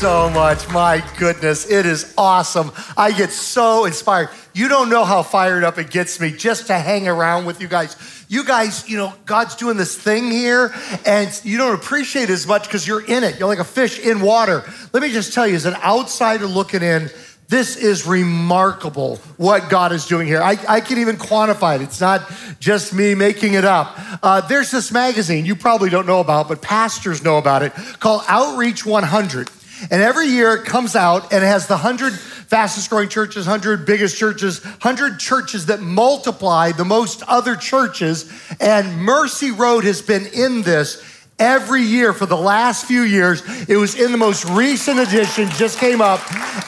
so much. My goodness, it is awesome. I get so inspired. You don't know how fired up it gets me just to hang around with you guys. You guys, you know, God's doing this thing here, and you don't appreciate it as much because you're in it. You're like a fish in water. Let me just tell you, as an outsider looking in, this is remarkable what God is doing here. I, I can even quantify it. It's not just me making it up. Uh, there's this magazine you probably don't know about, but pastors know about it called Outreach 100. And every year it comes out and it has the 100 fastest growing churches, 100 biggest churches, 100 churches that multiply the most other churches. And Mercy Road has been in this every year for the last few years. It was in the most recent edition, just came up.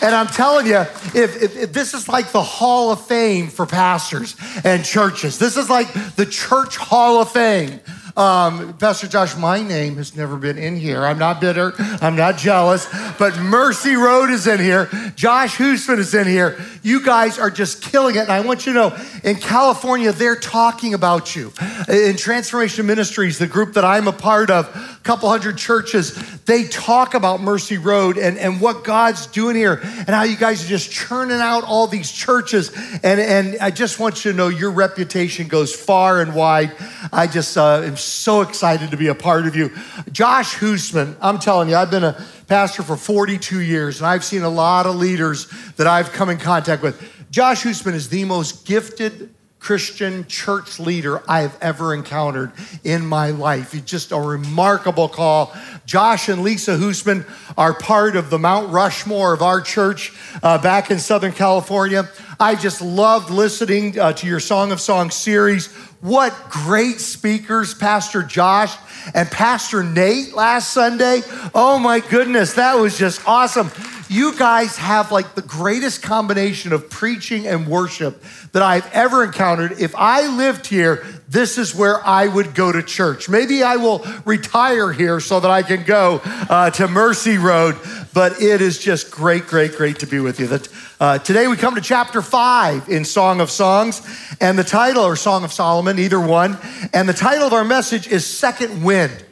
And I'm telling you, if, if, if, this is like the Hall of Fame for pastors and churches, this is like the Church Hall of Fame. Um, Pastor Josh, my name has never been in here. I'm not bitter. I'm not jealous. But Mercy Road is in here. Josh Husmann is in here. You guys are just killing it. And I want you to know in California, they're talking about you. In Transformation Ministries, the group that I'm a part of, couple hundred churches, they talk about Mercy Road and, and what God's doing here and how you guys are just churning out all these churches. And, and I just want you to know your reputation goes far and wide. I just uh, am so excited to be a part of you. Josh Husmann, I'm telling you, I've been a pastor for 42 years, and I've seen a lot of leaders that I've come in contact with. Josh Husmann is the most gifted Christian church leader I have ever encountered in my life. He's just a remarkable call. Josh and Lisa Husmann are part of the Mount Rushmore of our church uh, back in Southern California. I just loved listening uh, to your Song of Songs series. What great speakers, Pastor Josh and Pastor Nate last Sunday. Oh my goodness, that was just awesome. You guys have like the greatest combination of preaching and worship that I've ever encountered. If I lived here, this is where I would go to church. Maybe I will retire here so that I can go uh, to Mercy Road, but it is just great, great, great to be with you. That, uh, today we come to chapter five in Song of Songs, and the title, or Song of Solomon, either one, and the title of our message is Second Wind.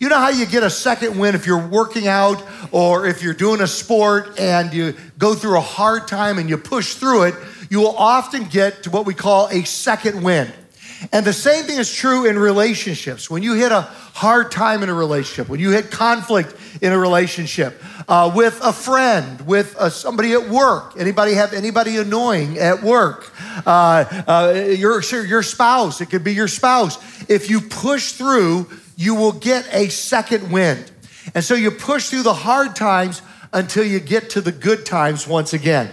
You know how you get a second win if you're working out or if you're doing a sport and you go through a hard time and you push through it, you will often get to what we call a second win. And the same thing is true in relationships. When you hit a hard time in a relationship, when you hit conflict in a relationship, uh, with a friend, with uh, somebody at work, anybody have anybody annoying at work, uh, uh your, your spouse, it could be your spouse. If you push through, you will get a second wind. And so you push through the hard times until you get to the good times once again.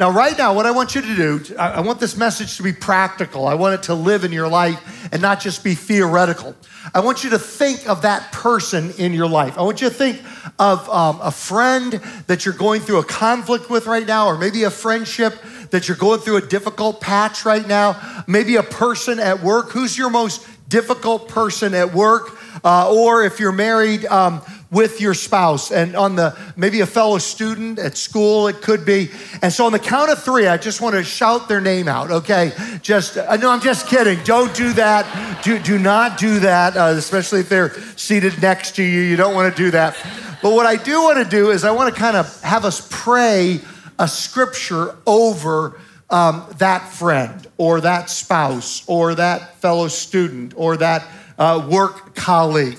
Now, right now, what I want you to do, I want this message to be practical. I want it to live in your life and not just be theoretical. I want you to think of that person in your life. I want you to think of um, a friend that you're going through a conflict with right now, or maybe a friendship that you're going through a difficult patch right now. Maybe a person at work. Who's your most difficult person at work? Uh, or if you're married um, with your spouse and on the maybe a fellow student at school it could be. And so on the count of three i just want to shout their name out okay? Just uh, no i'm just kidding. Don't do that. Do, do not do that uh, especially if they're seated next to you. You don't want to do that. But what i do want to do is i want to kind of have us pray a scripture over um, that friend or that spouse or that fellow student or that uh, work colleague.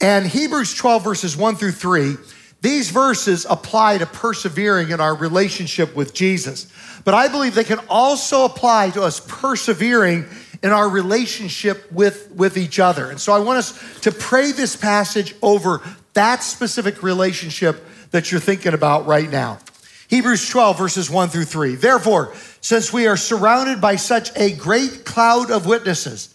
And Hebrews 12, verses 1 through 3, these verses apply to persevering in our relationship with Jesus. But I believe they can also apply to us persevering in our relationship with, with each other. And so I want us to pray this passage over that specific relationship that you're thinking about right now. Hebrews 12, verses 1 through 3. Therefore, since we are surrounded by such a great cloud of witnesses,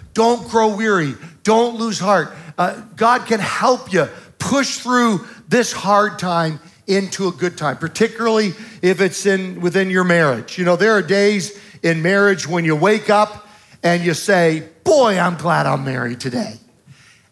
don't grow weary. Don't lose heart. Uh, God can help you push through this hard time into a good time, particularly if it's in within your marriage. You know, there are days in marriage when you wake up and you say, Boy, I'm glad I'm married today.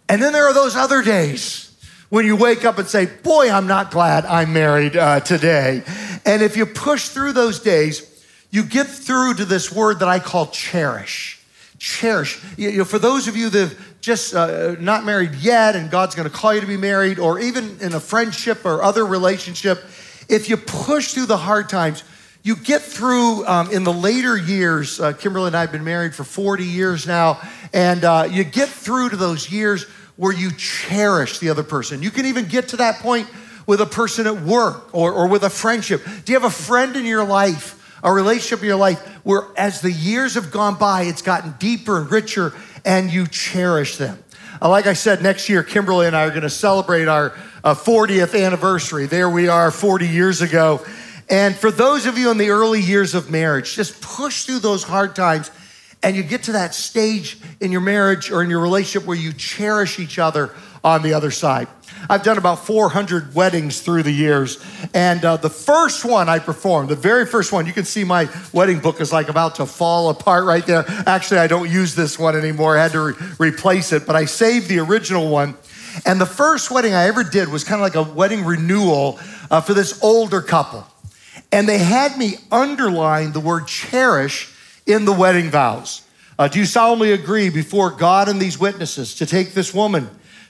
And then there are those other days when you wake up and say, Boy, I'm not glad I'm married uh, today. And if you push through those days, you get through to this word that I call cherish. Cherish. You know, for those of you that have just uh, not married yet and God's going to call you to be married, or even in a friendship or other relationship, if you push through the hard times, you get through um, in the later years. Uh, Kimberly and I have been married for 40 years now, and uh, you get through to those years where you cherish the other person. You can even get to that point with a person at work or, or with a friendship. Do you have a friend in your life? A relationship in your life where as the years have gone by, it's gotten deeper and richer and you cherish them. Uh, like I said, next year, Kimberly and I are going to celebrate our uh, 40th anniversary. There we are 40 years ago. And for those of you in the early years of marriage, just push through those hard times and you get to that stage in your marriage or in your relationship where you cherish each other on the other side. I've done about 400 weddings through the years. And uh, the first one I performed, the very first one, you can see my wedding book is like about to fall apart right there. Actually, I don't use this one anymore. I had to re- replace it, but I saved the original one. And the first wedding I ever did was kind of like a wedding renewal uh, for this older couple. And they had me underline the word cherish in the wedding vows. Uh, do you solemnly agree before God and these witnesses to take this woman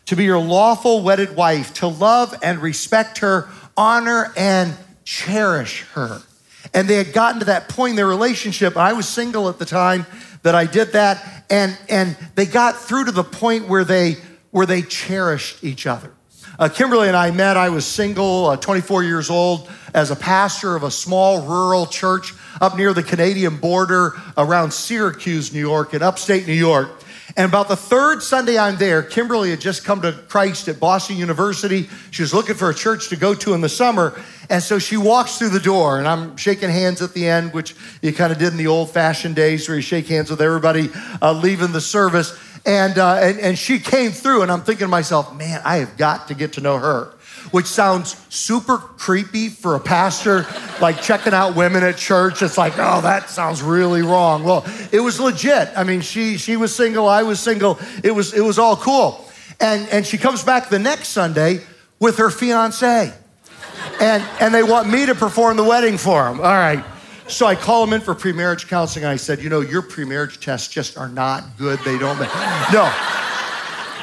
to be your lawful wedded wife, to love and respect her, honor and cherish her? And they had gotten to that point in their relationship. I was single at the time that I did that, and, and they got through to the point where they, where they cherished each other. Uh, Kimberly and I met. I was single, uh, 24 years old, as a pastor of a small rural church up near the Canadian border around Syracuse, New York, in upstate New York. And about the third Sunday I'm there, Kimberly had just come to Christ at Boston University. She was looking for a church to go to in the summer. And so she walks through the door, and I'm shaking hands at the end, which you kind of did in the old fashioned days where you shake hands with everybody uh, leaving the service. And, uh, and, and she came through, and I'm thinking to myself, man, I have got to get to know her, which sounds super creepy for a pastor, like checking out women at church. It's like, oh, that sounds really wrong. Well, it was legit. I mean, she, she was single, I was single. It was, it was all cool. And, and she comes back the next Sunday with her fiance. And, and they want me to perform the wedding for them. All right. So I call him in for pre-marriage counseling. I said, you know, your pre-marriage tests just are not good. They don't. No.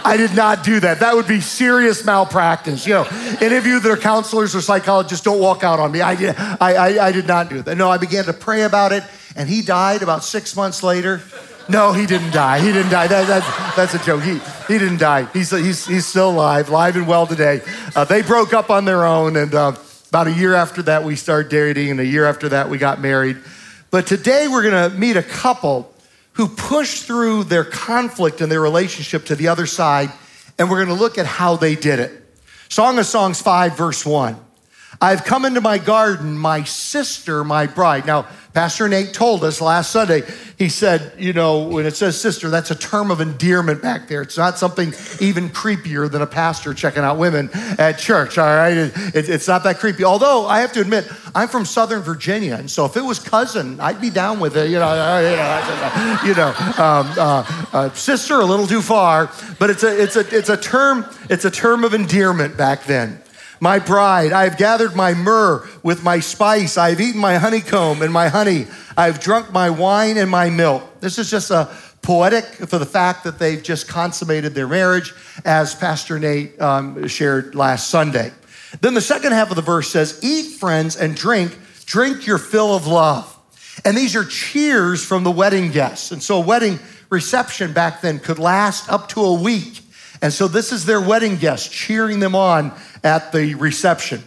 I did not do that. That would be serious malpractice. You know, any of you that are counselors or psychologists, don't walk out on me. I did, I, I, I did not do that. No, I began to pray about it, and he died about six months later. No, he didn't die. He didn't die. That, that, that's a joke. He, he didn't die. He's, he's, he's still alive, live and well today. Uh, they broke up on their own, and uh, about a year after that, we started dating, and a year after that, we got married. But today, we're going to meet a couple who pushed through their conflict and their relationship to the other side, and we're going to look at how they did it. Song of Songs 5, verse 1. I've come into my garden, my sister, my bride. Now, Pastor Nate told us last Sunday, he said, you know, when it says sister, that's a term of endearment back there. It's not something even creepier than a pastor checking out women at church, all right? It, it, it's not that creepy. Although, I have to admit, I'm from Southern Virginia, and so if it was cousin, I'd be down with it, you know, you know um, uh, uh, sister, a little too far, but it's a, it's, a, it's, a term, it's a term of endearment back then my bride. I have gathered my myrrh with my spice. I have eaten my honeycomb and my honey. I have drunk my wine and my milk. This is just a poetic for the fact that they've just consummated their marriage, as Pastor Nate um, shared last Sunday. Then the second half of the verse says, Eat, friends, and drink, drink your fill of love. And these are cheers from the wedding guests. And so a wedding reception back then could last up to a week. And so this is their wedding guests cheering them on at the reception.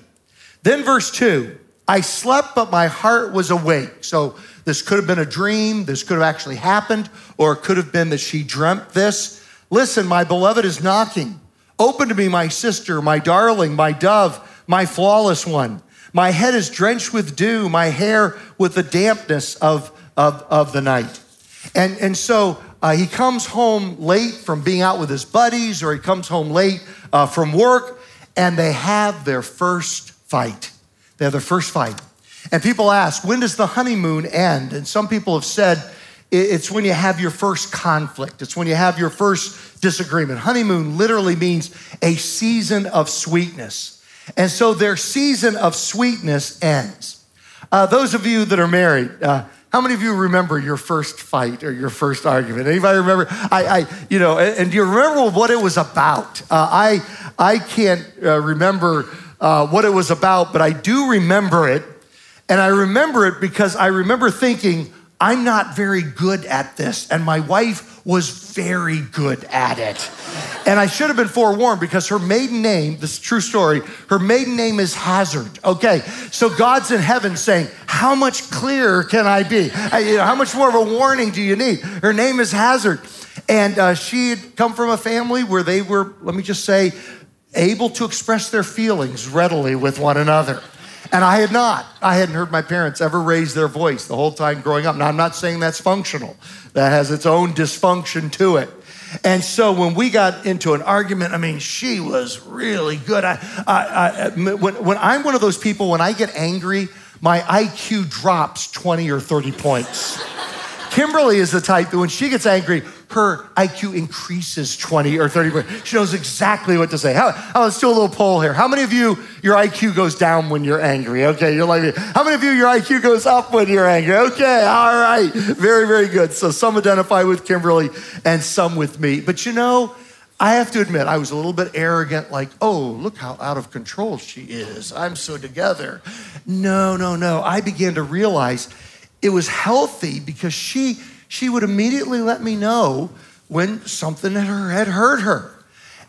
Then, verse 2 I slept, but my heart was awake. So, this could have been a dream, this could have actually happened, or it could have been that she dreamt this. Listen, my beloved is knocking. Open to me, my sister, my darling, my dove, my flawless one. My head is drenched with dew, my hair with the dampness of, of, of the night. And, and so uh, he comes home late from being out with his buddies, or he comes home late uh, from work, and they have their first fight. They have their first fight. And people ask, when does the honeymoon end? And some people have said it's when you have your first conflict, it's when you have your first disagreement. Honeymoon literally means a season of sweetness. And so their season of sweetness ends. Uh, those of you that are married, uh, how many of you remember your first fight or your first argument? Anybody remember? I, I you know, and, and, do you remember what it was about? Uh, I, I can't uh, remember uh, what it was about, but I do remember it. And I remember it because I remember thinking, I'm not very good at this. And my wife was very good at it. And I should have been forewarned because her maiden name, this is true story, her maiden name is Hazard. Okay, so God's in heaven saying, How much clearer can I be? How much more of a warning do you need? Her name is Hazard. And uh, she had come from a family where they were, let me just say, able to express their feelings readily with one another. And I had not. I hadn't heard my parents ever raise their voice the whole time growing up. Now, I'm not saying that's functional, that has its own dysfunction to it. And so when we got into an argument, I mean, she was really good. I, I, I, when, when I'm one of those people, when I get angry, my IQ drops 20 or 30 points. Kimberly is the type that when she gets angry, her IQ increases 20 or 30. She knows exactly what to say. How, how, let's do a little poll here. How many of you, your IQ goes down when you're angry? Okay, you're like me. How many of you, your IQ goes up when you're angry? Okay, all right. Very, very good. So some identify with Kimberly and some with me. But you know, I have to admit, I was a little bit arrogant, like, oh, look how out of control she is. I'm so together. No, no, no. I began to realize it was healthy because she she would immediately let me know when something in her had hurt her.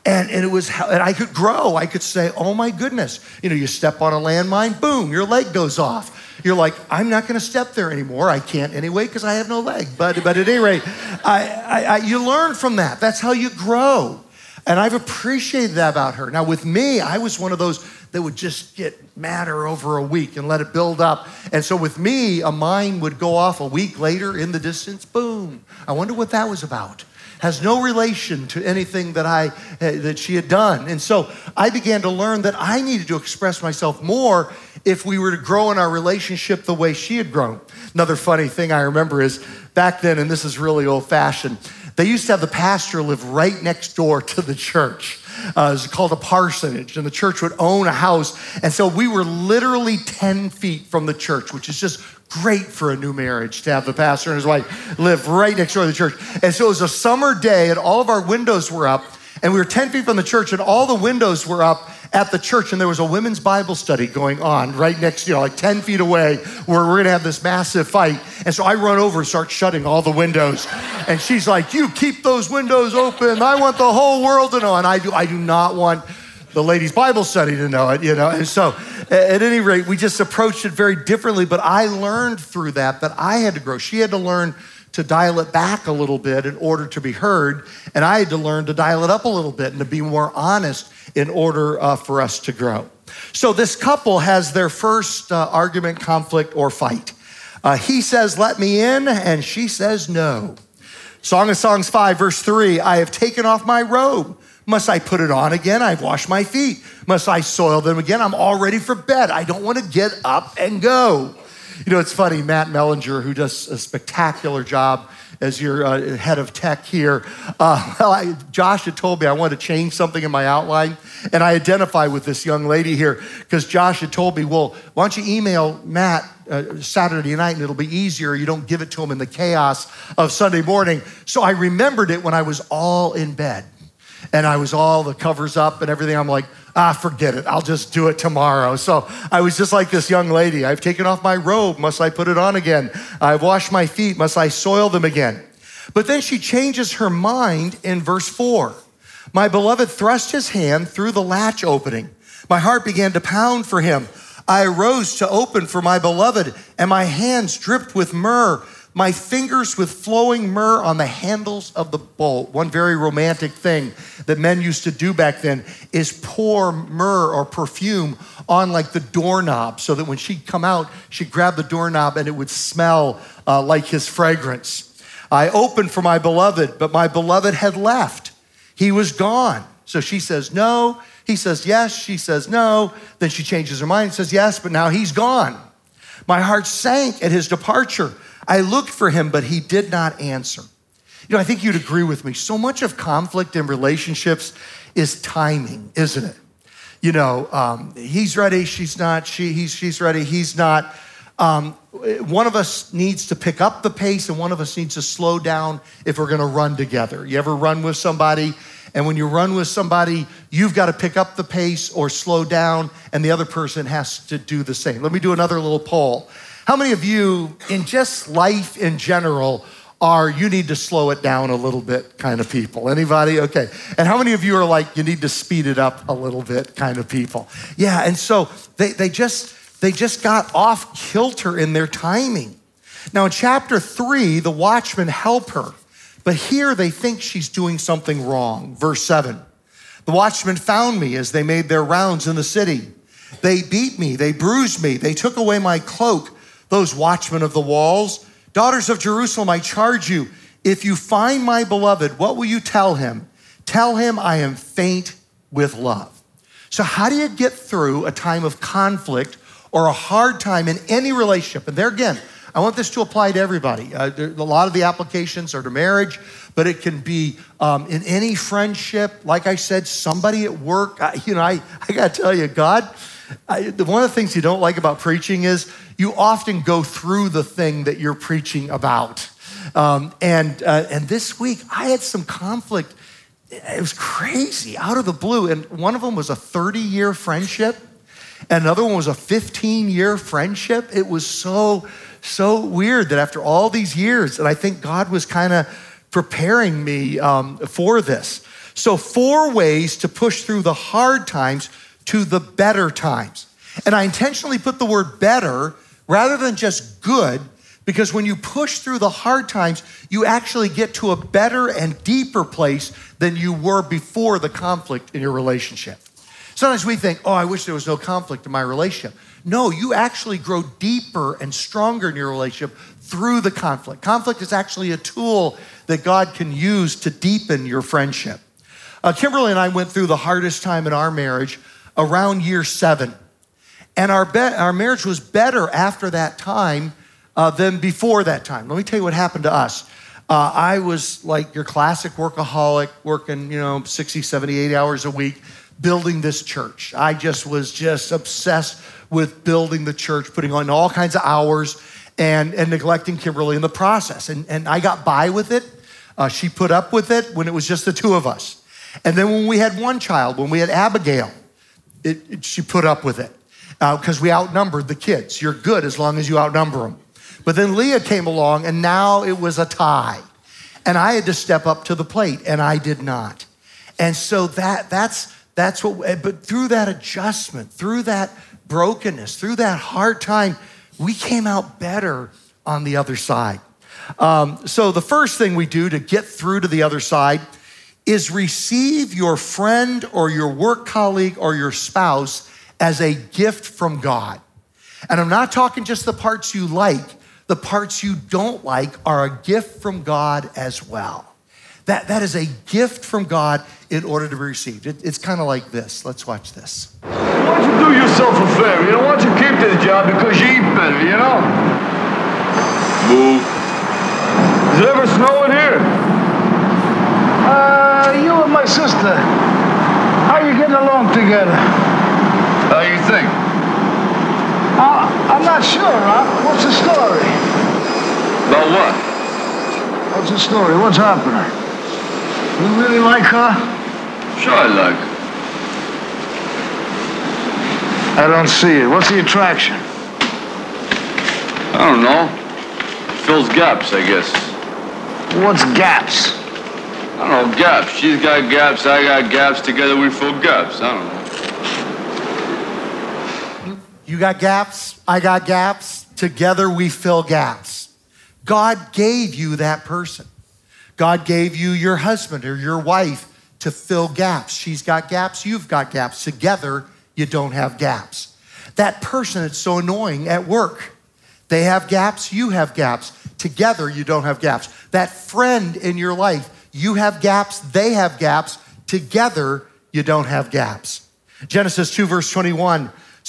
And, and it was and I could grow. I could say, "Oh my goodness!" You know, you step on a landmine, boom, your leg goes off. You're like, "I'm not going to step there anymore. I can't anyway because I have no leg." But but at any rate, I, I, I, you learn from that. That's how you grow. And I've appreciated that about her. Now with me, I was one of those that would just get madder over a week and let it build up. And so with me, a mine would go off a week later in the distance, boom. I wonder what that was about. Has no relation to anything that I uh, that she had done. And so I began to learn that I needed to express myself more if we were to grow in our relationship the way she had grown. Another funny thing I remember is back then, and this is really old fashioned, they used to have the pastor live right next door to the church. Uh, it's called a parsonage, and the church would own a house. And so we were literally 10 feet from the church, which is just great for a new marriage to have the pastor and his wife live right next door to the church. And so it was a summer day, and all of our windows were up, and we were 10 feet from the church, and all the windows were up at the church, and there was a women's Bible study going on right next, to you know, like 10 feet away, where we're gonna have this massive fight. And so I run over and start shutting all the windows. And she's like, You keep those windows open. I want the whole world to know. And I do, I do not want the ladies' Bible study to know it, you know. And so, at any rate, we just approached it very differently. But I learned through that that I had to grow. She had to learn to dial it back a little bit in order to be heard, and I had to learn to dial it up a little bit and to be more honest in order uh, for us to grow. So this couple has their first uh, argument, conflict, or fight. Uh, he says, Let me in, and she says, No. Song of Songs 5, verse 3 I have taken off my robe. Must I put it on again? I've washed my feet. Must I soil them again? I'm all ready for bed. I don't want to get up and go. You know, it's funny, Matt Mellinger, who does a spectacular job as your uh, head of tech here. Uh, well, I, Josh had told me I wanted to change something in my outline, and I identify with this young lady here because Josh had told me, well, why don't you email Matt uh, Saturday night and it'll be easier. You don't give it to him in the chaos of Sunday morning. So I remembered it when I was all in bed and I was all the covers up and everything. I'm like, ah, forget it. I'll just do it tomorrow. So I was just like this young lady. I've taken off my robe. Must I put it on again? I've washed my feet. Must I soil them again? But then she changes her mind in verse four. My beloved thrust his hand through the latch opening. My heart began to pound for him. I arose to open for my beloved, and my hands dripped with myrrh my fingers with flowing myrrh on the handles of the bolt. One very romantic thing that men used to do back then is pour myrrh or perfume on like the doorknob so that when she'd come out, she'd grab the doorknob and it would smell uh, like his fragrance. I opened for my beloved, but my beloved had left. He was gone. So she says no. He says yes. She says no. Then she changes her mind and says yes, but now he's gone. My heart sank at his departure. I looked for him, but he did not answer. You know, I think you'd agree with me. So much of conflict in relationships is timing, isn't it? You know, um, he's ready, she's not. She, he's, she's ready, he's not. Um, one of us needs to pick up the pace, and one of us needs to slow down if we're going to run together. You ever run with somebody? And when you run with somebody, you've got to pick up the pace or slow down, and the other person has to do the same. Let me do another little poll. How many of you, in just life in general, are you need to slow it down a little bit kind of people? Anybody? Okay. And how many of you are like, you need to speed it up a little bit kind of people? Yeah. And so they, they just, they just got off kilter in their timing. Now, in chapter three, the watchmen help her, but here they think she's doing something wrong. Verse seven The watchmen found me as they made their rounds in the city. They beat me, they bruised me, they took away my cloak. Those watchmen of the walls, Daughters of Jerusalem, I charge you, if you find my beloved, what will you tell him? Tell him I am faint with love. So, how do you get through a time of conflict or a hard time in any relationship? And there again, I want this to apply to everybody. Uh, there, a lot of the applications are to marriage, but it can be um, in any friendship. Like I said, somebody at work. I, you know, I, I got to tell you, God, I, one of the things you don't like about preaching is you often go through the thing that you're preaching about. Um, and, uh, and this week, I had some conflict. It was crazy out of the blue. And one of them was a 30 year friendship, and another one was a 15 year friendship. It was so, so weird that after all these years, and I think God was kind of preparing me um, for this. So, four ways to push through the hard times to the better times. And I intentionally put the word better rather than just good, because when you push through the hard times, you actually get to a better and deeper place than you were before the conflict in your relationship. Sometimes we think, oh, I wish there was no conflict in my relationship. No, you actually grow deeper and stronger in your relationship through the conflict. Conflict is actually a tool that God can use to deepen your friendship. Uh, Kimberly and I went through the hardest time in our marriage around year seven. And our, be- our marriage was better after that time uh, than before that time. Let me tell you what happened to us. Uh, I was like your classic workaholic, working, you know, 60, 70, 80 hours a week, building this church. I just was just obsessed with building the church, putting on all kinds of hours and, and neglecting Kimberly in the process. And, and I got by with it. Uh, she put up with it when it was just the two of us. And then when we had one child, when we had Abigail, it, it, she put up with it because uh, we outnumbered the kids. You're good as long as you outnumber them. But then Leah came along, and now it was a tie. And I had to step up to the plate, and I did not. And so that, that's, that's what, eh, but through that adjustment, through that brokenness, through that hard time, we came out better on the other side. Um, so the first thing we do to get through to the other side is receive your friend or your work colleague or your spouse as a gift from God. And I'm not talking just the parts you like, the parts you don't like are a gift from God as well. That, that is a gift from God in order to be received. It, it's kind of like this. Let's watch this. Why don't you do yourself a favor? You know, why don't you keep this job because you eat better, you know? Move. Does it ever snow in here? Uh, you and my sister, how are you getting along together? How you think? Uh, I'm not sure, Rock. What's the story? About what? What's the story? What's happening? You really like her? Sure I like I don't see it. What's the attraction? I don't know. Fills gaps, I guess. What's gaps? I don't know, gaps. She's got gaps, I got gaps. Together we fill gaps. I don't know. You got gaps, I got gaps. Together we fill gaps. God gave you that person. God gave you your husband or your wife to fill gaps. She's got gaps, you've got gaps. Together, you don't have gaps. That person that's so annoying at work, they have gaps, you have gaps. Together, you don't have gaps. That friend in your life, you have gaps, they have gaps. Together, you don't have gaps. Genesis 2, verse 21.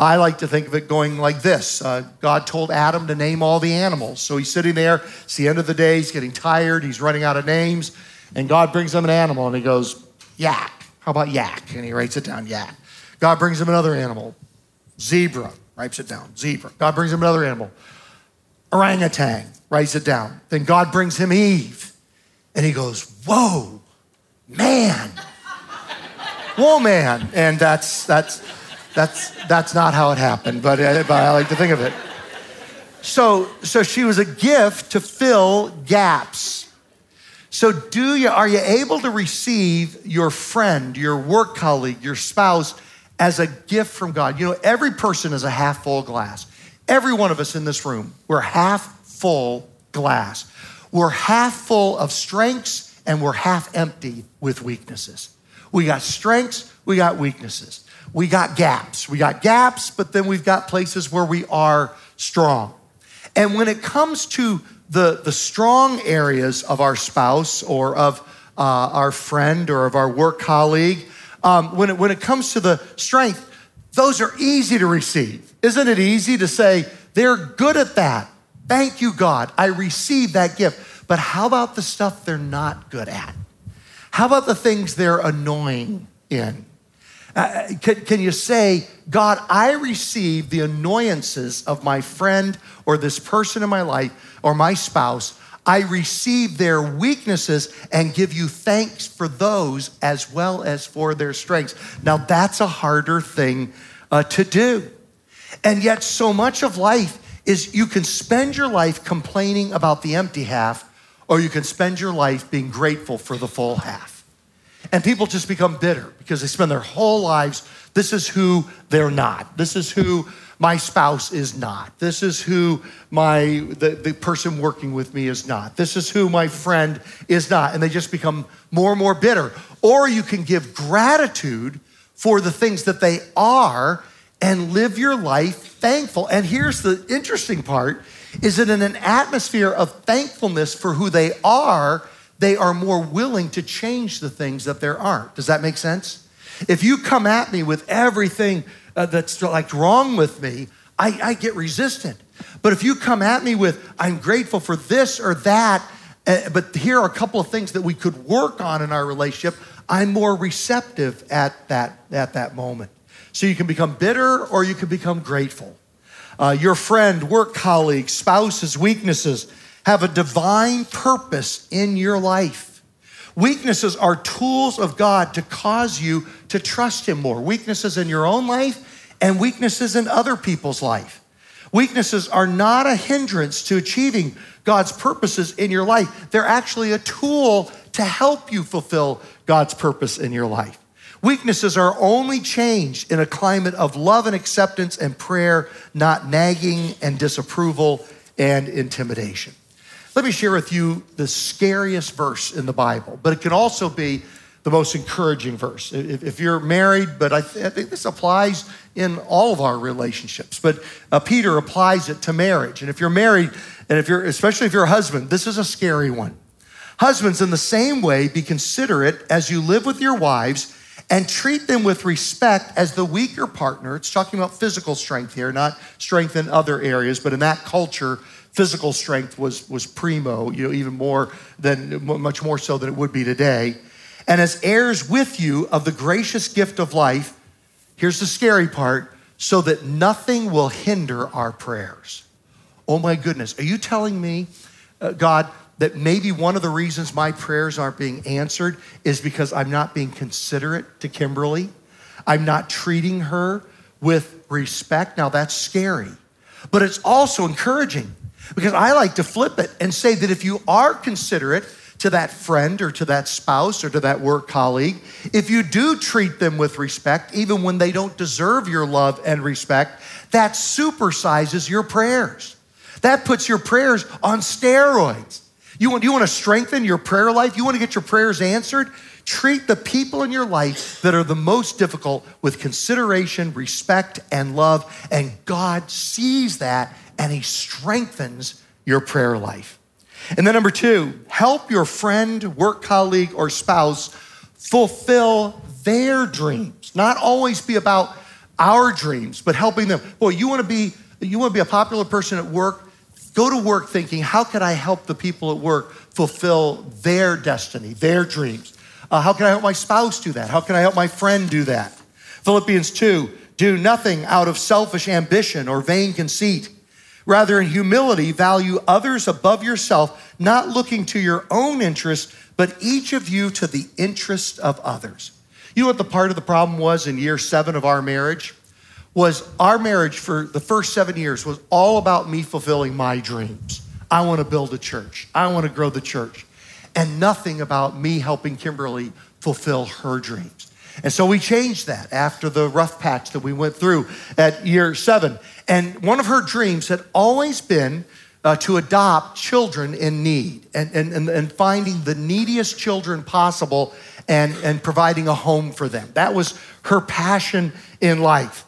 I like to think of it going like this uh, God told Adam to name all the animals. So he's sitting there, it's the end of the day, he's getting tired, he's running out of names, and God brings him an animal and he goes, Yak. How about yak? And he writes it down, yak. God brings him another animal, zebra, writes it down, zebra. God brings him another animal, orangutan, writes it down. Then God brings him Eve, and he goes, Whoa, man. Whoa, man. And that's, that's, that's, that's not how it happened, but, uh, but I like to think of it. So, so she was a gift to fill gaps. So, do you, are you able to receive your friend, your work colleague, your spouse as a gift from God? You know, every person is a half full glass. Every one of us in this room, we're half full glass. We're half full of strengths and we're half empty with weaknesses. We got strengths, we got weaknesses we got gaps. We got gaps, but then we've got places where we are strong. And when it comes to the, the strong areas of our spouse or of uh, our friend or of our work colleague, um, when, it, when it comes to the strength, those are easy to receive. Isn't it easy to say, they're good at that? Thank you, God. I received that gift. But how about the stuff they're not good at? How about the things they're annoying in? Uh, can, can you say, God, I receive the annoyances of my friend or this person in my life or my spouse? I receive their weaknesses and give you thanks for those as well as for their strengths. Now, that's a harder thing uh, to do. And yet, so much of life is you can spend your life complaining about the empty half, or you can spend your life being grateful for the full half. And people just become bitter because they spend their whole lives, this is who they're not. This is who my spouse is not. This is who my the, the person working with me is not. This is who my friend is not. And they just become more and more bitter. Or you can give gratitude for the things that they are and live your life thankful. And here's the interesting part is that in an atmosphere of thankfulness for who they are, they are more willing to change the things that there aren't. Does that make sense? If you come at me with everything uh, that's like wrong with me, I, I, get resistant. But if you come at me with, I'm grateful for this or that, uh, but here are a couple of things that we could work on in our relationship, I'm more receptive at that, at that moment. So you can become bitter or you can become grateful. Uh, your friend, work colleague, spouse's weaknesses, have a divine purpose in your life. Weaknesses are tools of God to cause you to trust Him more. Weaknesses in your own life and weaknesses in other people's life. Weaknesses are not a hindrance to achieving God's purposes in your life. They're actually a tool to help you fulfill God's purpose in your life. Weaknesses are only changed in a climate of love and acceptance and prayer, not nagging and disapproval and intimidation. Let me share with you the scariest verse in the Bible, but it can also be the most encouraging verse. If, you're married, but I, think this applies in all of our relationships, but uh, Peter applies it to marriage. And if you're married, and if you're, especially if you're a husband, this is a scary one. Husbands, in the same way, be considerate as you live with your wives and treat them with respect as the weaker partner. It's talking about physical strength here, not strength in other areas, but in that culture, physical strength was, was primo, you know, even more than, much more so than it would be today. And as heirs with you of the gracious gift of life, here's the scary part, so that nothing will hinder our prayers. Oh my goodness, are you telling me, uh, God, that maybe one of the reasons my prayers aren't being answered is because I'm not being considerate to Kimberly? I'm not treating her with respect. Now that's scary, but it's also encouraging because I like to flip it and say that if you are considerate to that friend or to that spouse or to that work colleague, if you do treat them with respect, even when they don't deserve your love and respect, that supersizes your prayers. That puts your prayers on steroids. You want, you want to strengthen your prayer life? You want to get your prayers answered? Treat the people in your life that are the most difficult with consideration, respect, and love. And God sees that and He strengthens your prayer life. And then, number two, help your friend, work colleague, or spouse fulfill their dreams. Not always be about our dreams, but helping them. Boy, you want to be you want to be a popular person at work, go to work thinking, how can I help the people at work fulfill their destiny, their dreams? Uh, how can I help my spouse do that? How can I help my friend do that? Philippians 2 do nothing out of selfish ambition or vain conceit. Rather, in humility, value others above yourself, not looking to your own interest, but each of you to the interest of others. You know what the part of the problem was in year seven of our marriage? Was our marriage for the first seven years was all about me fulfilling my dreams. I want to build a church. I want to grow the church. And nothing about me helping Kimberly fulfill her dreams. And so we changed that after the rough patch that we went through at year seven. And one of her dreams had always been uh, to adopt children in need and, and, and, and finding the neediest children possible and, and providing a home for them. That was her passion in life.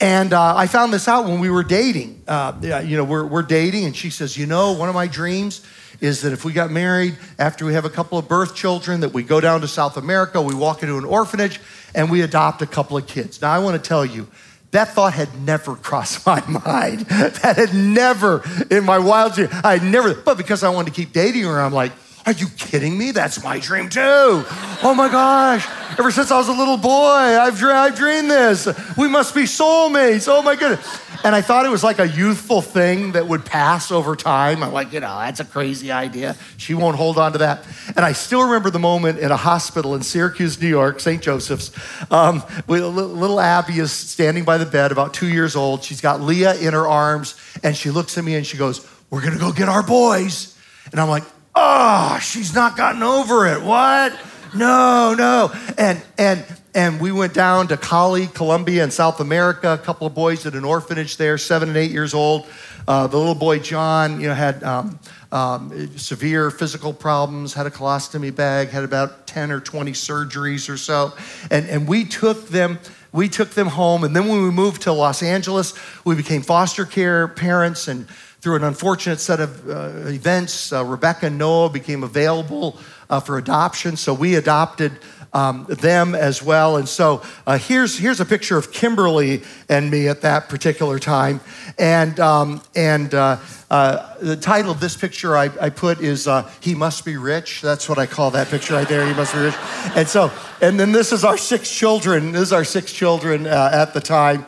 And uh, I found this out when we were dating. Uh, you know, we're, we're dating, and she says, You know, one of my dreams is that if we got married, after we have a couple of birth children, that we go down to South America, we walk into an orphanage, and we adopt a couple of kids. Now, I want to tell you, that thought had never crossed my mind. That had never, in my wild dreams, I never, but because I wanted to keep dating her, I'm like, are you kidding me? That's my dream too. Oh my gosh. Ever since I was a little boy, I've, I've dreamed this. We must be soulmates. Oh my goodness. And I thought it was like a youthful thing that would pass over time. I'm like, you know, that's a crazy idea. She won't hold on to that. And I still remember the moment in a hospital in Syracuse, New York, St. Joseph's. Um, little Abby is standing by the bed, about two years old. She's got Leah in her arms, and she looks at me and she goes, We're gonna go get our boys. And I'm like, oh, she's not gotten over it. What? No, no. And and and we went down to Cali, Colombia, in South America. A couple of boys at an orphanage there, seven and eight years old. Uh, the little boy John, you know, had um, um, severe physical problems, had a colostomy bag, had about ten or twenty surgeries or so, and and we took them. We took them home, and then when we moved to Los Angeles, we became foster care parents and through an unfortunate set of uh, events, uh, Rebecca and Noah became available uh, for adoption. So we adopted um, them as well. And so uh, here's, here's a picture of Kimberly and me at that particular time. And, um, and uh, uh, the title of this picture I, I put is He Must Be Rich. That's what I call that picture right there. He Must Be Rich. And so, and then this is our six children. This is our six children at the time.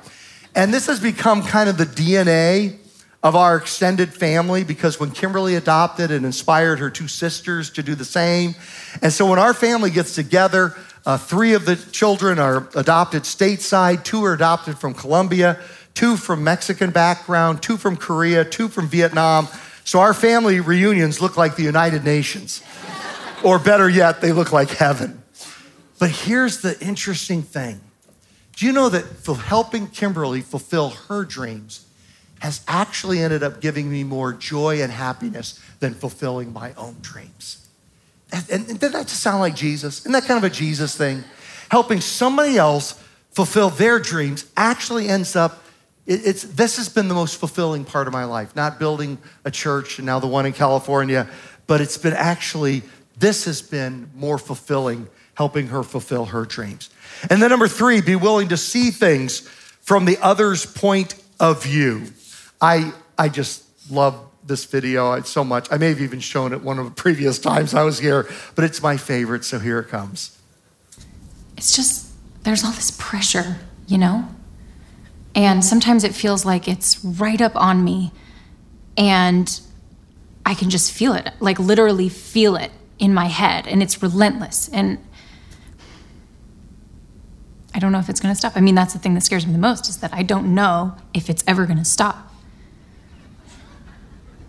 And this has become kind of the DNA of our extended family because when Kimberly adopted, it inspired her two sisters to do the same. And so when our family gets together, uh, three of the children are adopted stateside, two are adopted from Colombia, two from Mexican background, two from Korea, two from Vietnam. So our family reunions look like the United Nations. or better yet, they look like heaven. But here's the interesting thing. Do you know that for helping Kimberly fulfill her dreams, has actually ended up giving me more joy and happiness than fulfilling my own dreams. And, and, did that just sound like Jesus? Isn't that kind of a Jesus thing? Helping somebody else fulfill their dreams actually ends up it's this has been the most fulfilling part of my life not building a church and now the one in california but it's been actually this has been more fulfilling helping her fulfill her dreams and then number three be willing to see things from the other's point of view I, I just love this video uh, so much. I may have even shown it one of the previous times I was here, but it's my favorite, so here it comes. It's just, there's all this pressure, you know? And sometimes it feels like it's right up on me, and I can just feel it, like literally feel it in my head, and it's relentless. And I don't know if it's gonna stop. I mean, that's the thing that scares me the most is that I don't know if it's ever gonna stop.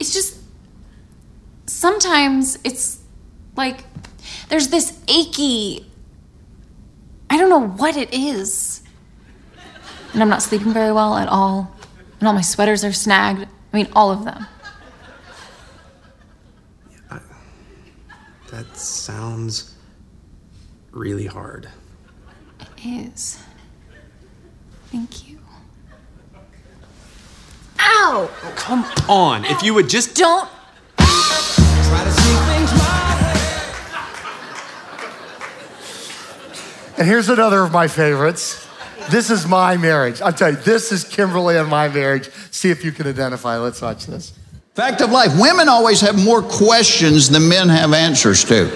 It's just sometimes it's like there's this achy I don't know what it is. And I'm not sleeping very well at all. And all my sweaters are snagged. I mean, all of them. That sounds really hard. It is. Thank you. Ow! Come on. If you would just. Don't. And here's another of my favorites. This is my marriage. I'm telling you, this is Kimberly and my marriage. See if you can identify. Let's watch this. Fact of life women always have more questions than men have answers to.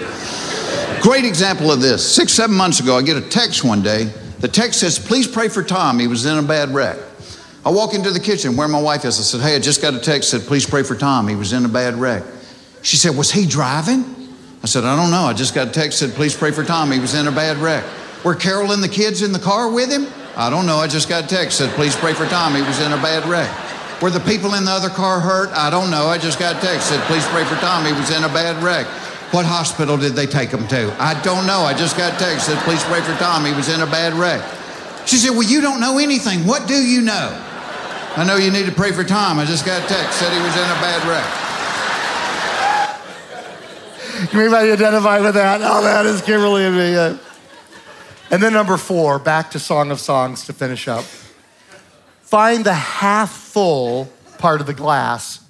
Great example of this. Six, seven months ago, I get a text one day. The text says, Please pray for Tom. He was in a bad wreck. I walk into the kitchen where my wife is. I said, Hey, I just got a text said, Please pray for Tom. He was in a bad wreck. She said, Was he driving? I said, I don't know. I just got a text said, Please pray for Tom. He was in a bad wreck. Were Carol and the kids in the car with him? I don't know. I just got a text said, Please pray for Tom. He was in a bad wreck. Were the people in the other car hurt? I don't know. I just got a text said, Please pray for Tom. He was in a bad wreck. What hospital did they take him to? I don't know. I just got a text said, Please pray for Tom. He was in a bad wreck. She said, Well, you don't know anything. What do you know? I know you need to pray for Tom. I just got a text said he was in a bad wreck. Can anybody identify with that? Oh, that is Kimberly and me. And then number four, back to Song of Songs to finish up. Find the half full part of the glass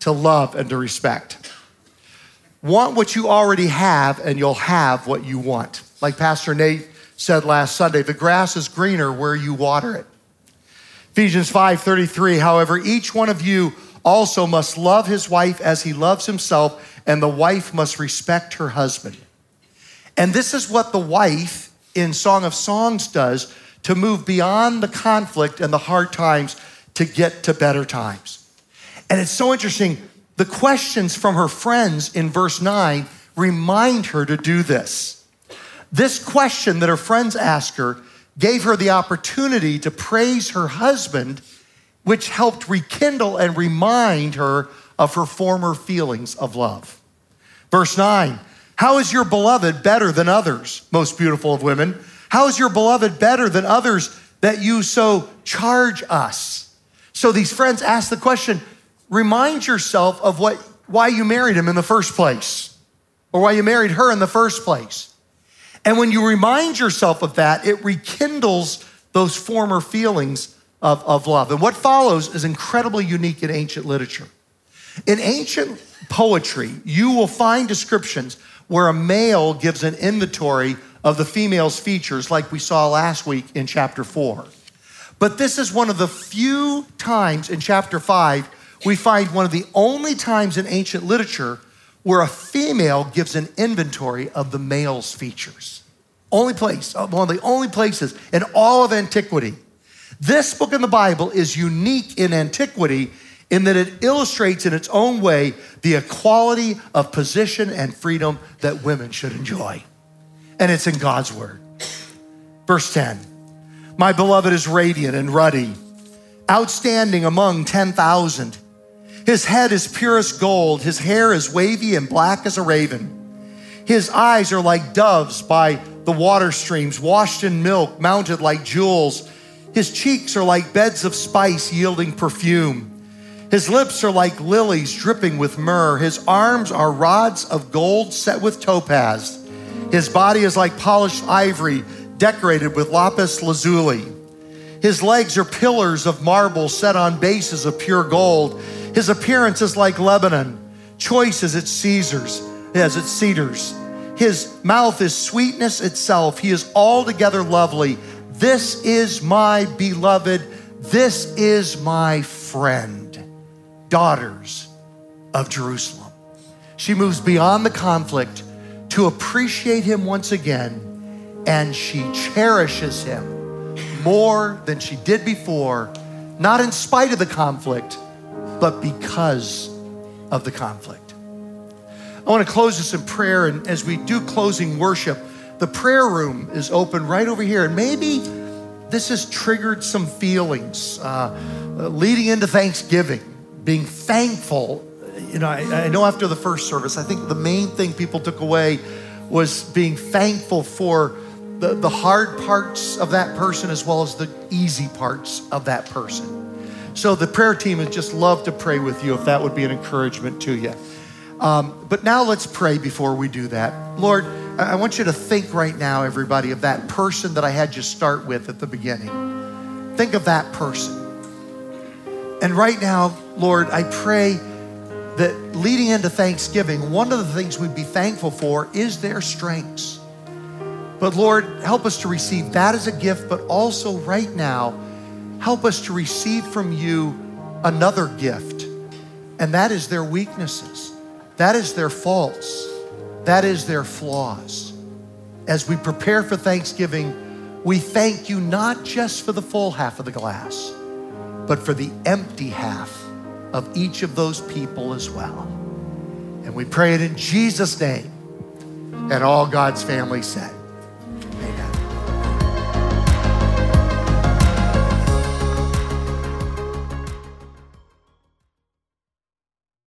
to love and to respect. Want what you already have, and you'll have what you want. Like Pastor Nate said last Sunday, the grass is greener where you water it. Ephesians 5:33 However each one of you also must love his wife as he loves himself and the wife must respect her husband. And this is what the wife in Song of Songs does to move beyond the conflict and the hard times to get to better times. And it's so interesting. The questions from her friends in verse 9 remind her to do this. This question that her friends ask her gave her the opportunity to praise her husband, which helped rekindle and remind her of her former feelings of love. Verse 9 How is your beloved better than others, most beautiful of women? How is your beloved better than others that you so charge us? So these friends ask the question remind yourself of what, why you married him in the first place, or why you married her in the first place. And when you remind yourself of that, it rekindles those former feelings of, of love. And what follows is incredibly unique in ancient literature. In ancient poetry, you will find descriptions where a male gives an inventory of the female's features, like we saw last week in chapter four. But this is one of the few times in chapter five we find one of the only times in ancient literature where a female gives an inventory of the male's features. Only place, uh, one of the only places in all of antiquity. This book in the Bible is unique in antiquity in that it illustrates in its own way the equality of position and freedom that women should enjoy. And it's in God's word. Verse 10 My beloved is radiant and ruddy, outstanding among 10,000. His head is purest gold, his hair is wavy and black as a raven. His eyes are like doves by the water streams, washed in milk, mounted like jewels. His cheeks are like beds of spice yielding perfume. His lips are like lilies dripping with myrrh. His arms are rods of gold set with topaz. His body is like polished ivory decorated with lapis lazuli. His legs are pillars of marble set on bases of pure gold. His appearance is like Lebanon, choice as its Caesars, as its cedars. His mouth is sweetness itself. He is altogether lovely. This is my beloved. This is my friend. Daughters of Jerusalem. She moves beyond the conflict to appreciate him once again, and she cherishes him more than she did before, not in spite of the conflict, but because of the conflict. I want to close this in prayer, and as we do closing worship, the prayer room is open right over here. And maybe this has triggered some feelings uh, uh, leading into Thanksgiving, being thankful. You know, I, I know after the first service, I think the main thing people took away was being thankful for the, the hard parts of that person as well as the easy parts of that person. So the prayer team would just love to pray with you if that would be an encouragement to you. Um, but now let's pray before we do that. Lord, I want you to think right now, everybody, of that person that I had you start with at the beginning. Think of that person. And right now, Lord, I pray that leading into Thanksgiving, one of the things we'd be thankful for is their strengths. But Lord, help us to receive that as a gift, but also right now, help us to receive from you another gift, and that is their weaknesses, that is their faults, that is their flaws. As we prepare for Thanksgiving, we thank you not just for the full half of the glass, but for the empty half of each of those people as well. And we pray it in Jesus' name. And all God's family said,